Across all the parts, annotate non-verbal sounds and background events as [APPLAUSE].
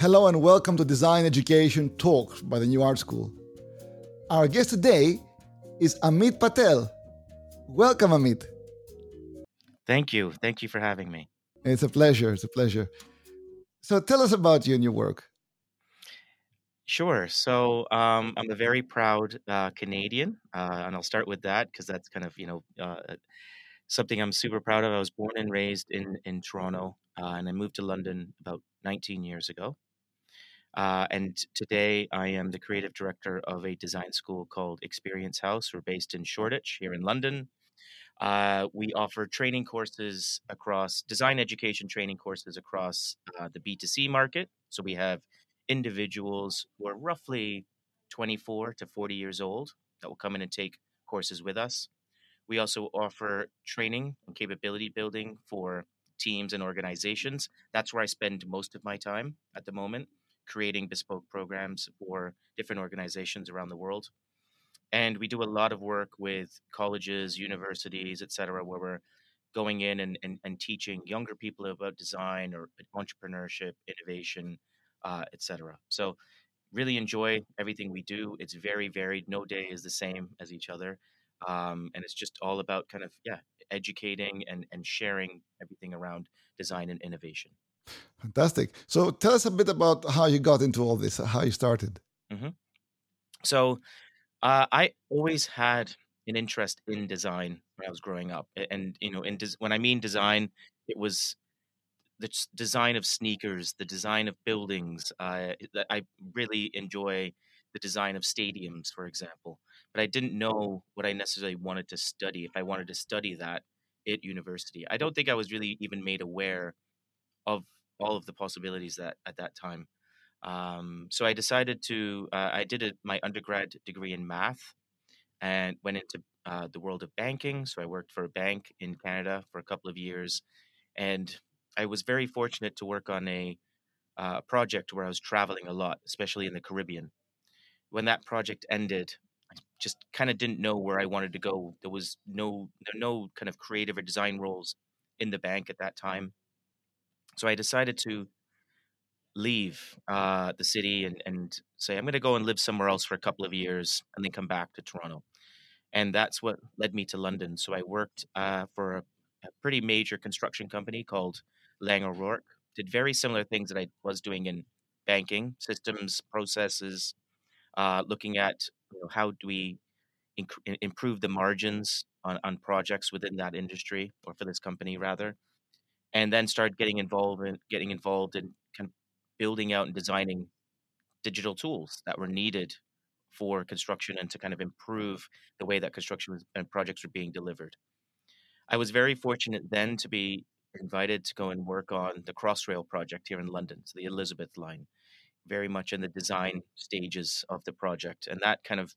Hello and welcome to Design Education Talks by the New Art School. Our guest today is Amit Patel. Welcome, Amit. Thank you. Thank you for having me. It's a pleasure. It's a pleasure. So tell us about you and your work. Sure. So um, I'm a very proud uh, Canadian, uh, and I'll start with that because that's kind of you know uh, something I'm super proud of. I was born and raised in in Toronto, uh, and I moved to London about 19 years ago. Uh, and today I am the creative director of a design school called Experience Haus. We're based in Shoreditch here in London. Uh, we offer training courses across design education training courses across the B2C market. So we have individuals who are roughly 24 to 40 years old that will come in and take courses with us. We also offer training and capability building for teams and organizations. That's where I spend most of my time at the moment, creating bespoke programs for different organizations around the world. And we do a lot of work with colleges, universities, et cetera, where we're going in and, and, and teaching younger people about design or entrepreneurship, innovation, uh, etc. So really enjoy everything we do. It's very varied. No day is the same as each other. Um, and it's just all about kind of yeah educating and, and sharing everything around design and innovation fantastic so tell us a bit about how you got into all this how you started mm-hmm. so uh, i always had an interest in design when i was growing up and you know in des- when i mean design it was the design of sneakers, the design of buildings. Uh, I really enjoy the design of stadiums, for example. But I didn't know what I necessarily wanted to study. If I wanted to study that at university, I don't think I was really even made aware of all of the possibilities that at that time. Um, so I decided to. Uh, I did a, my undergrad degree in math, and went into uh, the world of banking. So I worked for a bank in Canada for a couple of years, and I was very fortunate to work on a uh, project where I was traveling a lot, especially in the Caribbean. When that project ended, I just kind of didn't know where I wanted to go. There was no no kind of creative or design roles in the bank at that time, so I decided to leave uh, the city and, and say I'm going to go and live somewhere else for a couple of years and then come back to Toronto. And that's what led me to London. So I worked uh, for a, a pretty major construction company called Laing O'Rourke, did very similar things that I was doing in banking, systems, processes, uh, looking at you know, how do we inc- improve the margins on, on projects within that industry or for this company rather, and then start getting involved in getting involved in kind of building out and designing digital tools that were needed for construction and to kind of improve the way that construction and projects were being delivered. I was very fortunate then to be invited to go and work on the Crossrail project here in London, so the Elizabeth line, very much in the design stages of the project. And that kind of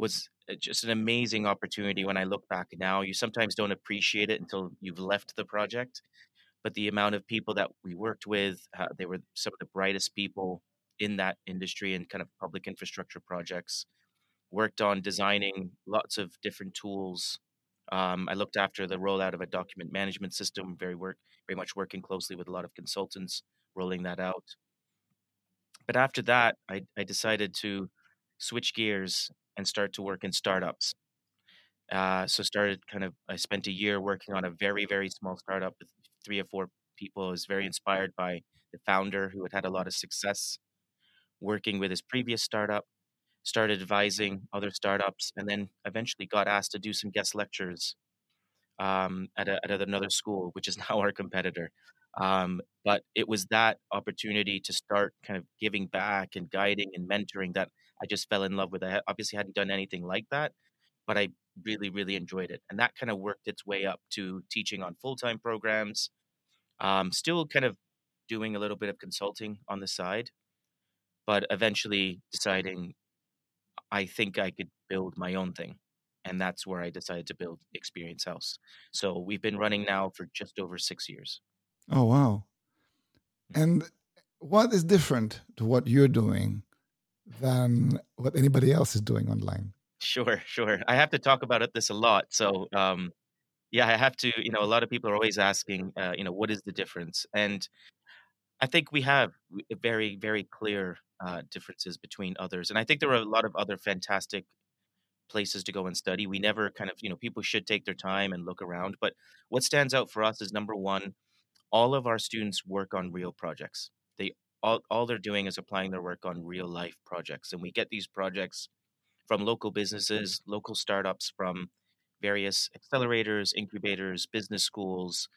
was uh, just an amazing opportunity when I look back now. You sometimes don't appreciate it until you've left the project. But the amount of people that we worked with, uh, they were some of the brightest people in that industry and kind of public infrastructure projects. Worked on designing lots of different tools um, I looked after the rollout of a document management system, very work, very much working closely with a lot of consultants rolling that out. But after that, I, I decided to switch gears and start to work in startups. Uh, so started kind of I spent a year working on a very very small startup with three or four people. I was very inspired by the founder who had had a lot of success working with his previous startup started advising other startups, and then eventually got asked to do some guest lectures um, at, a, at another school, which is [LAUGHS] now our competitor. Um, but it was that opportunity to start kind of giving back and guiding and mentoring that I just fell in love with. It. I obviously hadn't done anything like that, but I really, really enjoyed it. And that kind of worked its way up to teaching on full time programs, um, still kind of doing a little bit of consulting on the side, but eventually deciding I think I could build my own thing. And that's where I decided to build Experience Haus. So we've been running now for just over six years. Oh, wow. Mm. And what is different to what you're doing than what anybody else is doing online? Sure, sure. I have to talk about this a lot. So, um, yeah, I have to, you know, a lot of people are always asking, uh, you know, what is the difference? And I think we have very, very clear uh, differences between others. And I think there are a lot of other fantastic places to go and study. We never kind of, you know, people should take their time and look around. But what stands out for us is number one, all of our students work on real projects. All, all they're doing is applying their work on real life projects. And we get these projects from local businesses, local startups, from various accelerators, incubators, business schools,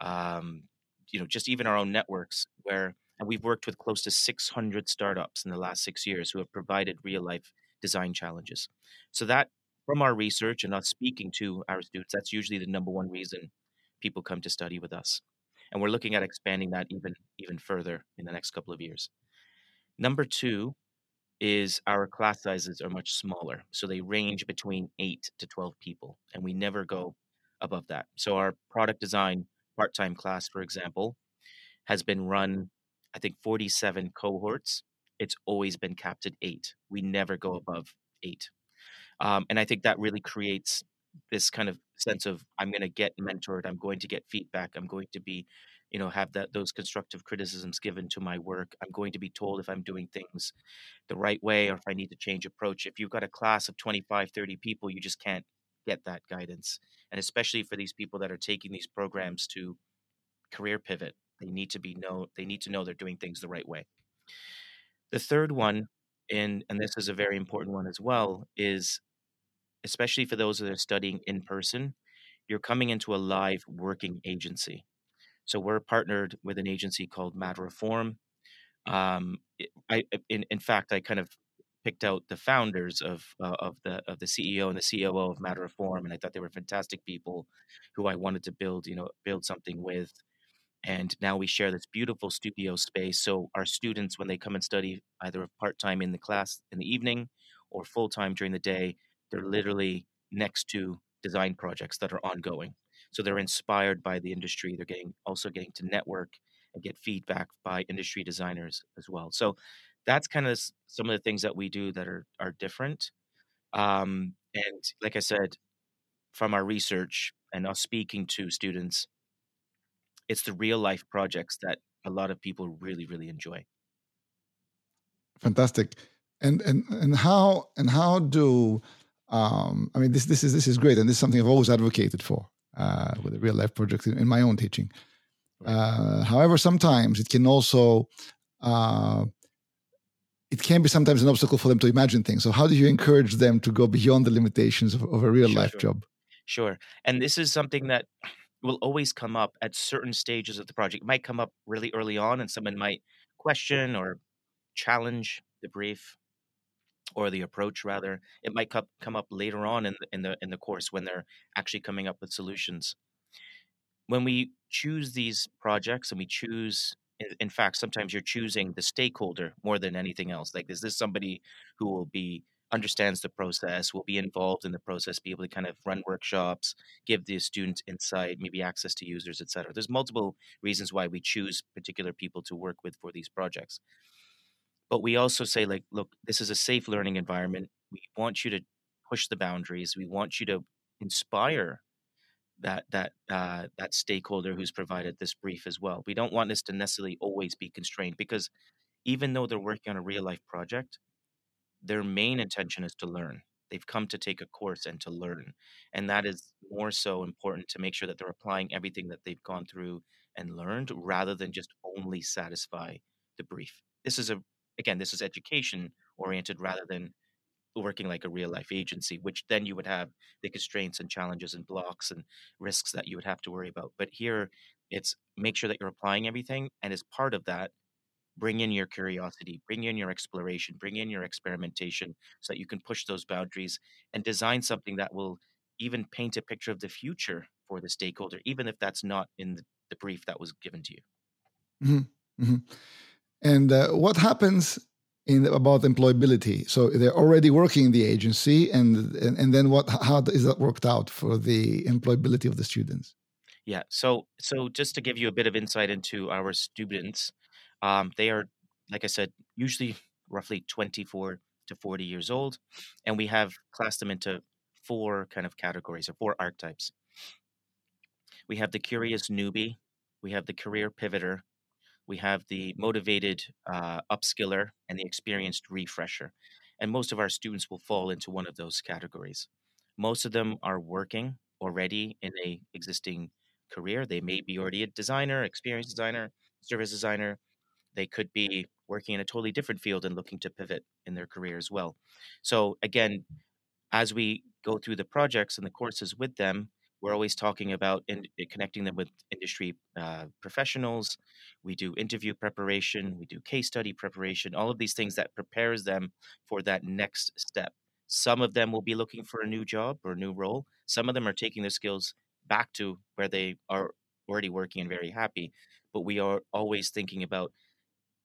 um, you know, just even our own networks where and we've worked with close to 600 startups in the last six years who have provided real life design challenges. So that from our research and us speaking to our students, that's usually the number one reason people come to study with us. And we're looking at expanding that even even further in the next couple of years. Number two is our class sizes are much smaller. So they range between eight to 12 people, and we never go above that. So our product design part time class, for example, has been run, I think, 47 cohorts. It's always been capped at eight. We never go above eight. Um, and I think that really creates this kind of mm. sense of I'm going to get mentored, I'm going to get feedback, I'm going to be, you know, have that those constructive criticisms given to my work. I'm going to be told if I'm doing things the right way or if I need to change approach. If you've got a class of 25, 30 people, you just can't get that guidance. And especially for these people that are taking these programs to career pivot, they need to be know they need to know they're doing things the right way. The third one, and and this is a very important one as well, is especially for those that are studying in person, you're coming into a live working agency. So we're partnered with an agency called Mad Reform. Um, I, in, in fact, I kind of picked out the founders of uh, of the of the CEO and the COO of Mad Reform, and I thought they were fantastic people who I wanted to build, you know, build something with. And now we share this beautiful studio space. So our students, when they come and study either part time in the class in the evening or full time during the day, they're literally next to design projects that are ongoing. So they're inspired by the industry. They're getting also getting to network and get feedback by industry designers as well. So that's kind of some of the things that we do that are are different. Um, and like I said, from our research and us speaking to students, it's the real life projects that a lot of people really really enjoy. Fantastic. And and and how and how do um, I mean this this is this is great and this is something I've always advocated for uh, with a real life project in, in my own teaching. Uh, however, sometimes it can also uh, it can be sometimes an obstacle for them to imagine things. So how do you encourage them to go beyond the limitations of, of a real sure, life sure. job? Sure. And this is something that will always come up at certain stages of the project. It might come up really early on and someone might question or challenge the brief or the approach rather. It might come come up later on in the, in the in the course when they're actually coming up with solutions. When we choose these projects and we choose in fact, sometimes you're choosing the stakeholder more than anything else. Like, is this somebody who will be understands the process, will be involved in the process, be able to kind of run workshops, give the students insight, maybe access to users, etc. There's multiple reasons why we choose particular people to work with for these projects. But we also say, like, look, this is a safe learning environment. We want you to push the boundaries. We want you to inspire that that uh, that stakeholder who's provided this brief as well. We don't want this to necessarily always be constrained because even though they're working on a real life project, their main intention is to learn. They've come to take a course and to learn, and that is more so important to make sure that they're applying everything that they've gone through and learned, rather than just only satisfy the brief. This is a again, this is education oriented rather than working like a real life agency, which then you would have the constraints and challenges and blocks and risks that you would have to worry about. But here, it's make sure that you're applying everything, and as part of that, bring in your curiosity, bring in your exploration, bring in your experimentation, so that you can push those boundaries and design something that will even paint a picture of the future for the stakeholder, even if that's not in the, brief that was given to you. Mm-hmm. Mm-hmm. And uh, what happens in about employability. So they're already working in the agency, and, and and then what? How is that worked out for the employability of the students? Yeah. So so just to give you a bit of insight into our students, um, they are like I said, usually roughly twenty four to forty years old, and we have classed them into four kind of categories or four archetypes. We have the curious newbie, we have the career pivoter, we have the motivated uh, upskiller, and the experienced refresher. And most of our students will fall into one of those categories. Most of them are working already in a existing career. They may be already a designer, experienced designer, service designer. They could be working in a totally different field and looking to pivot in their career as well. So again, as we go through the projects and the courses with them, we're always talking about in, eh, connecting them with industry uh, professionals. We do interview preparation, we do case study preparation, all of these things that prepares them for that next step. Some of them will be looking for a new job or a new role. Some of them are taking their skills back to where they are already working and very happy. But we are always thinking about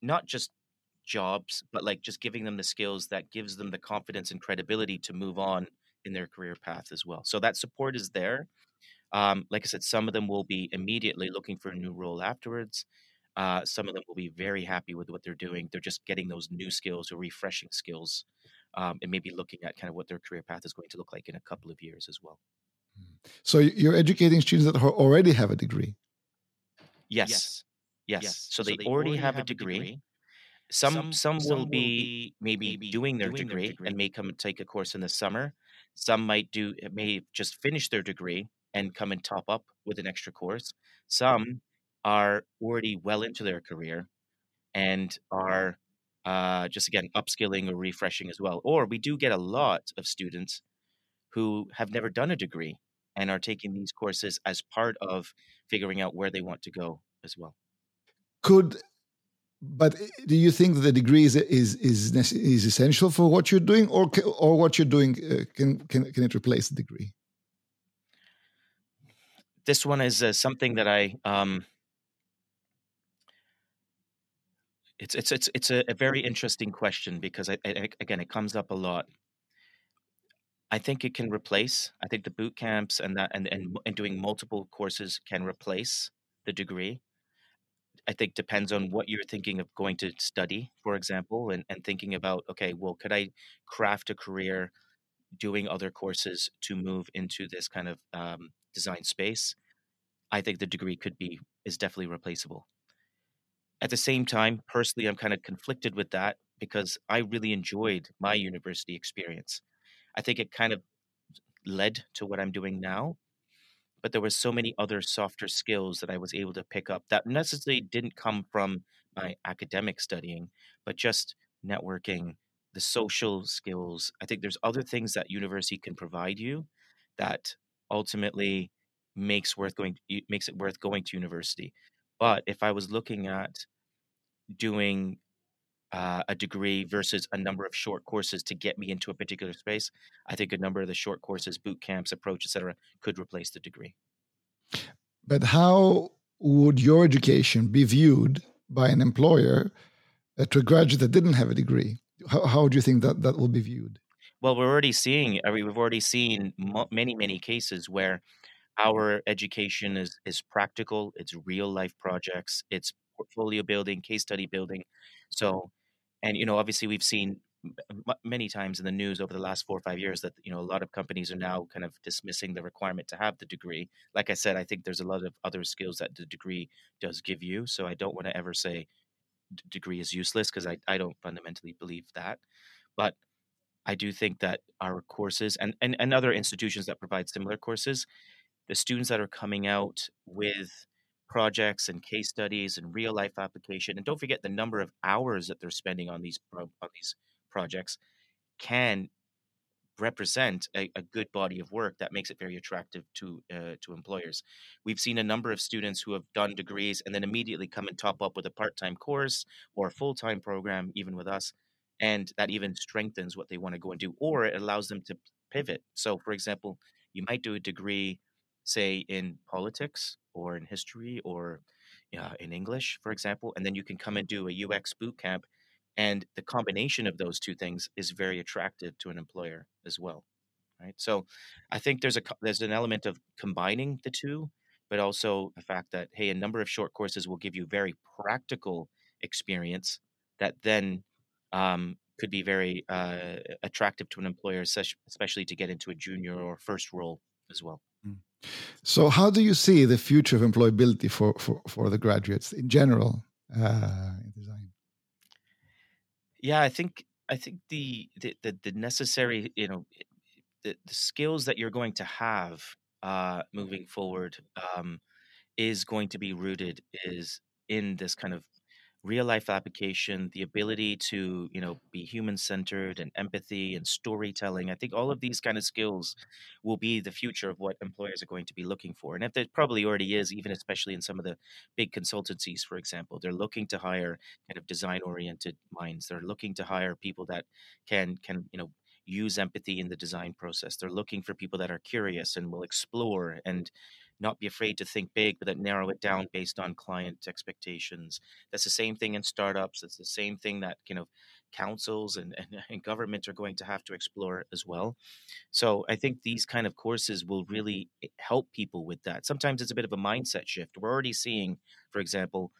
not just jobs, but like just giving them the skills that gives them the confidence and credibility to move on in their career path as well. So that support is there. Um, like I said, some of them will be immediately looking for a new role afterwards. Uh, some of them will be very happy with what they're doing. They're just getting those new skills or refreshing skills, um, and maybe looking at kind of what their career path is going to look like in a couple of years as well. Hmm. So you're educating students that already have a degree. Yes, yes. yes. yes. So, so, they, they already, already have, have, a degree. degree. Some, some some, will, will be maybe, maybe doing, their, doing degree their degree and may come and take a course in the summer. Some might do may just finish their degree and come and top up with an extra course. Some are already well into their career and are uh, just again upskilling or refreshing as well. Or we do get a lot of students who have never done a degree and are taking these courses as part of figuring out where they want to go as well. Could but eh, do you think the degree is is is, is essential for what you're doing, or or what you're doing uh, can can can it replace the degree? this one is uh, something that I um, it's it's it's it's a, a very interesting question because I, I, again it comes up a lot. I think it can replace. I think the boot camps and that and, and and doing multiple courses can replace the degree. I think depends on what you're thinking of going to study, for example, and, and thinking about, okay, well, could I craft a career doing other courses to move into this kind of um, design space, I think the degree could be is definitely replaceable. At the same time, personally, I'm kind of conflicted with that because I really enjoyed my university experience. I think it kind of led to what I'm doing now, but there were so many other softer skills that I was able to pick up that necessarily didn't come from my academic studying, but just networking, the social skills. I think there's other things that university can provide you that ultimately makes worth going makes it worth going to university. But if I was looking at doing uh, a degree versus a number of short courses to get me into a particular space, I think a number of the short courses, boot camps, approach, etc., could replace the degree. But how would your education be viewed by an employer uh, to a graduate that didn't have a degree? How, how do you think that that will be viewed? Well, we're already seeing. I mean, we've already seen many, many cases where our education is is practical it's real life projects it's portfolio building case study building so and you know obviously we've seen many times in the news over the last four or five years that you know a lot of companies are now kind of dismissing the requirement to have the degree. Like i said i think there's a lot of other skills that the degree does give you so i don't want to ever say degree is useless because I, I don't fundamentally believe that but i do think that our courses and, and, and other institutions that provide similar courses the students that are coming out with projects and case studies and real life application and don't forget the number of hours that they're spending on these on these projects can represent a, a, good body of work that makes it very attractive to uh, to employers. We've seen a number of students who have done degrees and then immediately come and top up with a part-time course or a full-time program even with us and that even strengthens what they want to go and do or it allows them to pivot. So for example, you might do a degree say in politics or in history or uh, in English, for example, and then you can come and do a UX boot camp. And the combination of those two things is very attractive to an employer as well, right? So, I think there's a there's an element of combining the two, but also the fact that hey, a number of short courses will give you very practical experience that then um, could be very uh, attractive to an employer, especially to get into a junior or first role as well. So, how do you see the future of employability for, for, for the graduates in general? uh, in design? Yeah, I think I think the the the, the necessary you know the, the skills that you're going to have uh, moving forward um, is going to be rooted is in this kind of real life application, the ability to, you know, be human centered and empathy and storytelling. I think all of these kind of skills will be the future of what employers are going to be looking for. And if there probably already is, even especially in some of the big consultancies, for example, they're looking to hire kind of design oriented minds. They're looking to hire people that can can, you know, use empathy in the design process. They're looking for people that are curious and will explore and not be afraid to think big, but that narrow it down based on client expectations. That's the same thing in startups. It's the same thing that kind of councils and, and, [LAUGHS] and government are going to have to explore as well. So I think these kind of courses will really help people with that. Sometimes it's a bit of a mindset shift. We're already seeing, for example,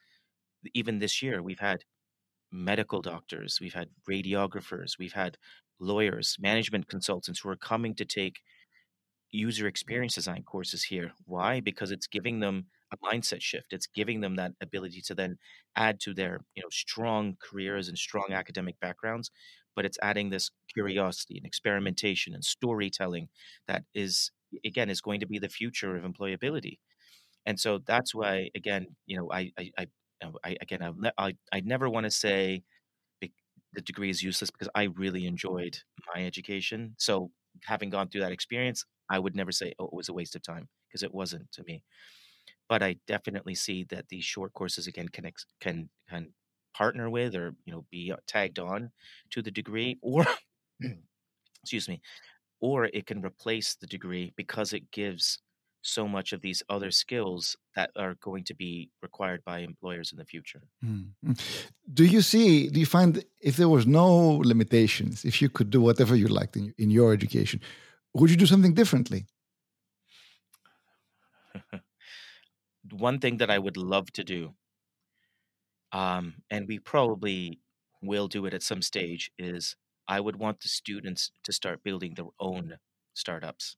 even this year we've had medical doctors, we've had radiographers, we've had lawyers, management consultants who are coming to take user experience design courses here. Why? Because it's giving them a mindset shift. It's giving them that ability to then add to their, you know, strong careers and strong academic backgrounds, but it's adding this curiosity and experimentation and storytelling that is again is going to be the future of employability. And so that's why again, you know, I I I, I again I I, I never want to say the degree is useless because I really enjoyed my education. So having gone through that experience, I would never say, oh, it was a waste of time because it wasn't to me. But I definitely see that these short courses again can can can partner with or you know be uh, tagged on to the degree or [CLEARS THROAT] excuse me or it can replace the degree because it gives so much of these other skills that are going to be required by employers in the future. Mm-hmm. Do you see, do you find if there was no limitations, if you could do whatever you liked in, in your education, would you do something differently? [LAUGHS] One thing that I would love to do, um, and we probably will do it at some stage, is I would want the students to start building their own startups.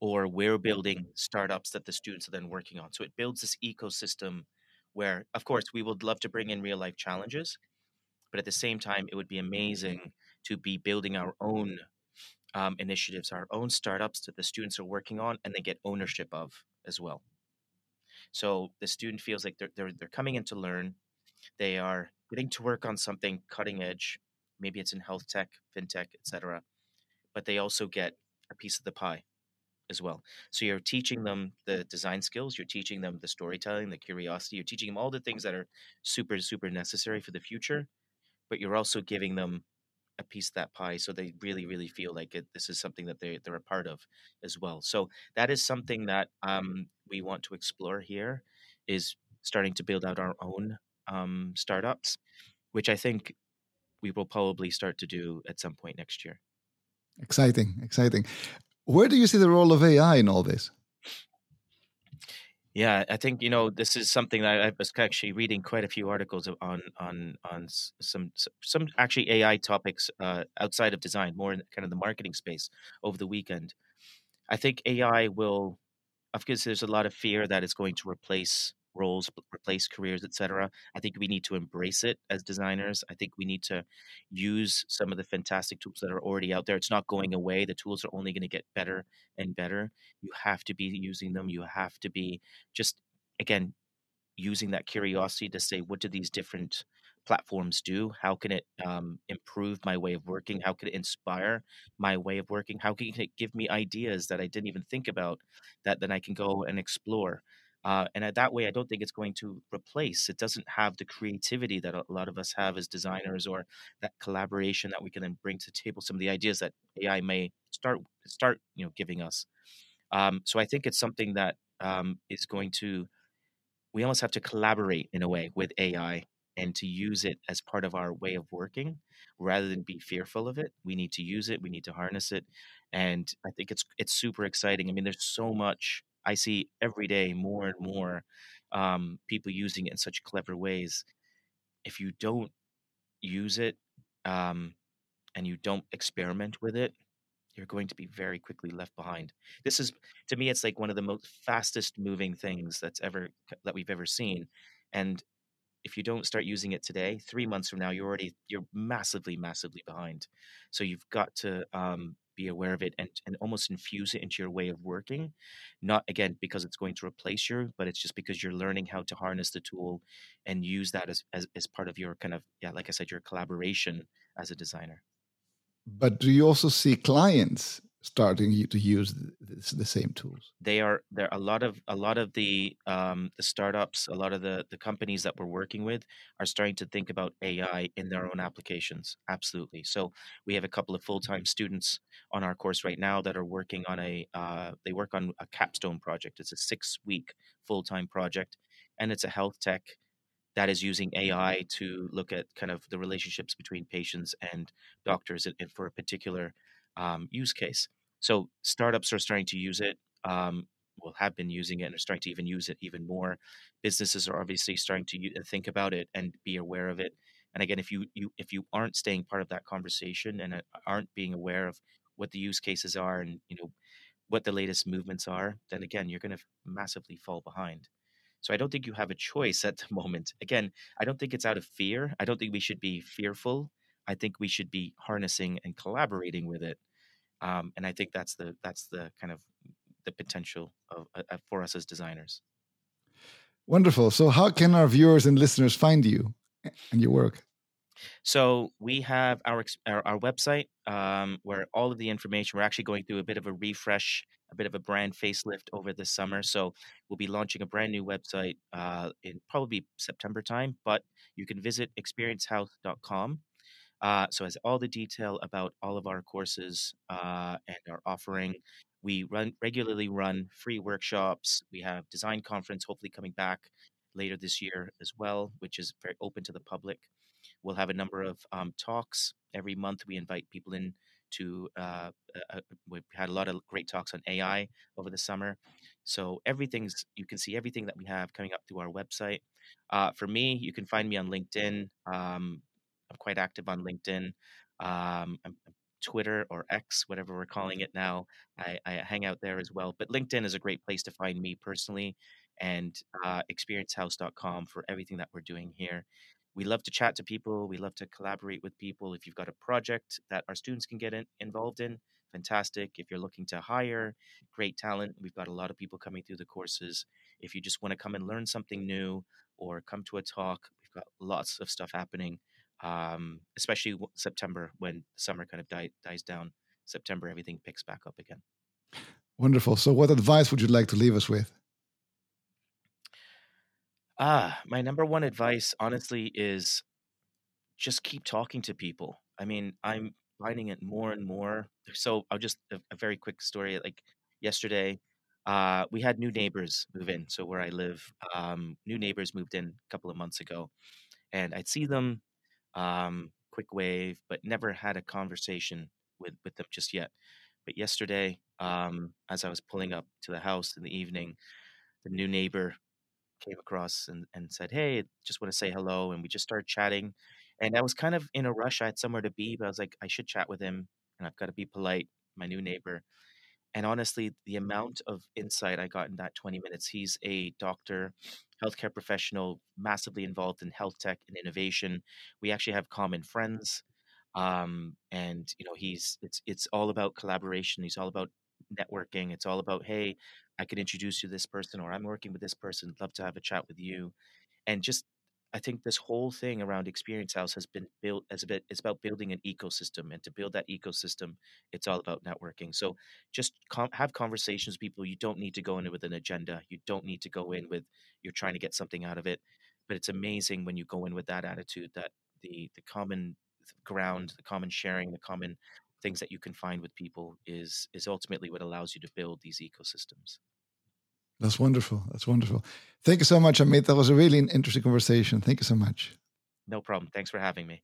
Or we're building startups that the students are then working on. So it builds this ecosystem where, of course, we would love to bring in real life challenges, but at the same time, it would be amazing to be building our own um, initiatives, our own startups that the students are working on and they get ownership of as well. So the student feels like they're, they're, they're coming in to learn. They are getting to work on something cutting edge. Maybe it's in health tech, fintech, etc. But they also get a piece of the pie as well. So you're teaching them the design skills, you're teaching them the storytelling, the curiosity, you're teaching them all the things that are super, super necessary for the future. But you're also giving them a piece of that pie so they really really feel like it, this is something that they, they're a part of as well. So that is something that um, we want to explore here is starting to build out our own um, startups which i think we will probably start to do at some point next year. Exciting exciting. Where do you see the role of ai in all this yeah, I think you know this is something that I was actually reading quite a few articles on on on some some actually AI topics uh, outside of design, more in kind of the marketing space over the weekend. I think AI will, of course, there's a lot of fear that it's going to replace roles, replace careers, etc. I think we need to embrace it as designers. I think we need to use some of the fantastic tools that are already out there. It's not going away. The tools are only going to get better and better. You have to be using them. You have to be just again using that curiosity to say what do these different platforms do how can it um, improve my way of working how can it inspire my way of working how can it give me ideas that i didn't even think about that then i can go and explore uh, and that way, I don't think it's going to replace. It doesn't have the creativity that a lot of us have as designers, or that collaboration that we can then bring to the table. Some of the ideas that AI may start start you know giving us. Um, so I think it's something that um, is going to. We almost have to collaborate in a way with AI and to use it as part of our way of working rather than be fearful of it. We need to use it. We need to harness it, and I think it's it's super exciting. I mean, there's so much I see every day more and more um, people using it in such clever ways. If you don't use it um, and you don't experiment with it, you're going to be very quickly left behind. This is, to me, it's like one of the most fastest moving things that's ever that we've ever seen, and if you don't start using it today, three months from now, you're already you're massively, massively behind. So you've got to um, be aware of it and, and almost infuse it into your way of working. Not again because it's going to replace you, but it's just because you're learning how to harness the tool and use that as, as, as part of your kind of yeah, like I said, your collaboration as a designer. But do you also see clients starting to use the, same tools? They are there. A lot of a lot of the um, the startups, a lot of the the companies that we're working with are starting to think about AI in their own applications. Absolutely. So we have a couple of full time students on our course right now that are working on a. Uh, they work on a capstone project. It's a six week full time project, and it's a health tech that is using AI to look at kind of the relationships between patients and doctors for a particular um, use case. So startups are starting to use it. Um, well, have been using it and are starting to even use it even more. Businesses are obviously starting to think about it and be aware of it. And again, if you, you if you aren't staying part of that conversation and uh, aren't being aware of what the use cases are and you know what the latest movements are, then again you're going to massively fall behind. So I don't think you have a choice at the [LAUGHS] moment. Again, I don't think it's out of fear. I don't think we should be fearful. I think we should be harnessing and collaborating with it. Um, and I think that's the that's the kind of the potential of, uh, for us as designers. Wonderful. So, how can our viewers and listeners find you and your work? So we have our our, our website um, where all of the information. We're actually going through a bit of a refresh, a bit of a brand facelift over this summer. So we'll be launching a brand new website uh, in probably September time. But you can visit experiencehaus.com. Uh, so has all the detail about all of our courses uh, and our offering. We run regularly run free workshops. We have design conference hopefully coming back later this year as well, which is very open to the public. We'll have a number of um, talks every month. We invite people in to. Uh, uh, we've had a lot of great talks on AI over the summer. So everything's you can see everything that we have coming up through our website. Uh, for me, you can find me on LinkedIn. Um, I'm quite active on LinkedIn. Um, I'm, Twitter or X, whatever we're calling it now. I, I, hang out there as well. But LinkedIn is a great place to find me personally, and uh, experiencehaus.com for everything that we're doing here we love to chat to people. We love to collaborate with people. If you've got a project that our students can get in, involved in, fantastic. If you're looking to hire great talent, we've got a lot of people coming through the courses. If you just want to come and learn something new or come to a talk, we've got lots of stuff happening, um, especially September when summer kind of die, dies down. September, everything picks back up again. Wonderful. So, what advice would you like to leave us with? Ah, my number one advice, honestly, is just keep talking to people. I mean, I'm finding it more and more. So I'll just a, a very quick story. Like yesterday, uh, we had new neighbors move in. So where I live, um, new neighbors moved in a couple of months ago, and I'd see them, um, quick wave, but never had a conversation with with them just yet. But yesterday, um, as I was pulling up to the house in the evening, the new neighbor came across and, and said, Hey, just want to say hello. And we just started chatting. And I was kind of in a rush. I had somewhere to be, but I was like, I should chat with him and I've got to be polite, my new neighbor. And honestly, the amount of insight I got in that 20 minutes, he's a doctor, healthcare professional, massively involved in health tech and innovation. We actually have common friends. Um, and you know, he's it's it's all about collaboration. He's all about networking. It's all about, hey, I could introduce you to this person, or I'm working with this person. Love to have a chat with you, and just I think this whole thing around Experience Haus has been built as a bit. It's about building an ecosystem, and to build that ecosystem, it's all about networking. So just com- have conversations with people. You don't need to go in with an agenda. You don't need to go in with you're trying to get something out of it. But it's amazing when you go in with that attitude that the the common ground, the common sharing, the common things that you can find with people is is ultimately what allows you to build these ecosystems. That's wonderful. That's wonderful. Thank you so much, Amit. That was a really interesting conversation. Thank you so much. No problem. Thanks for having me.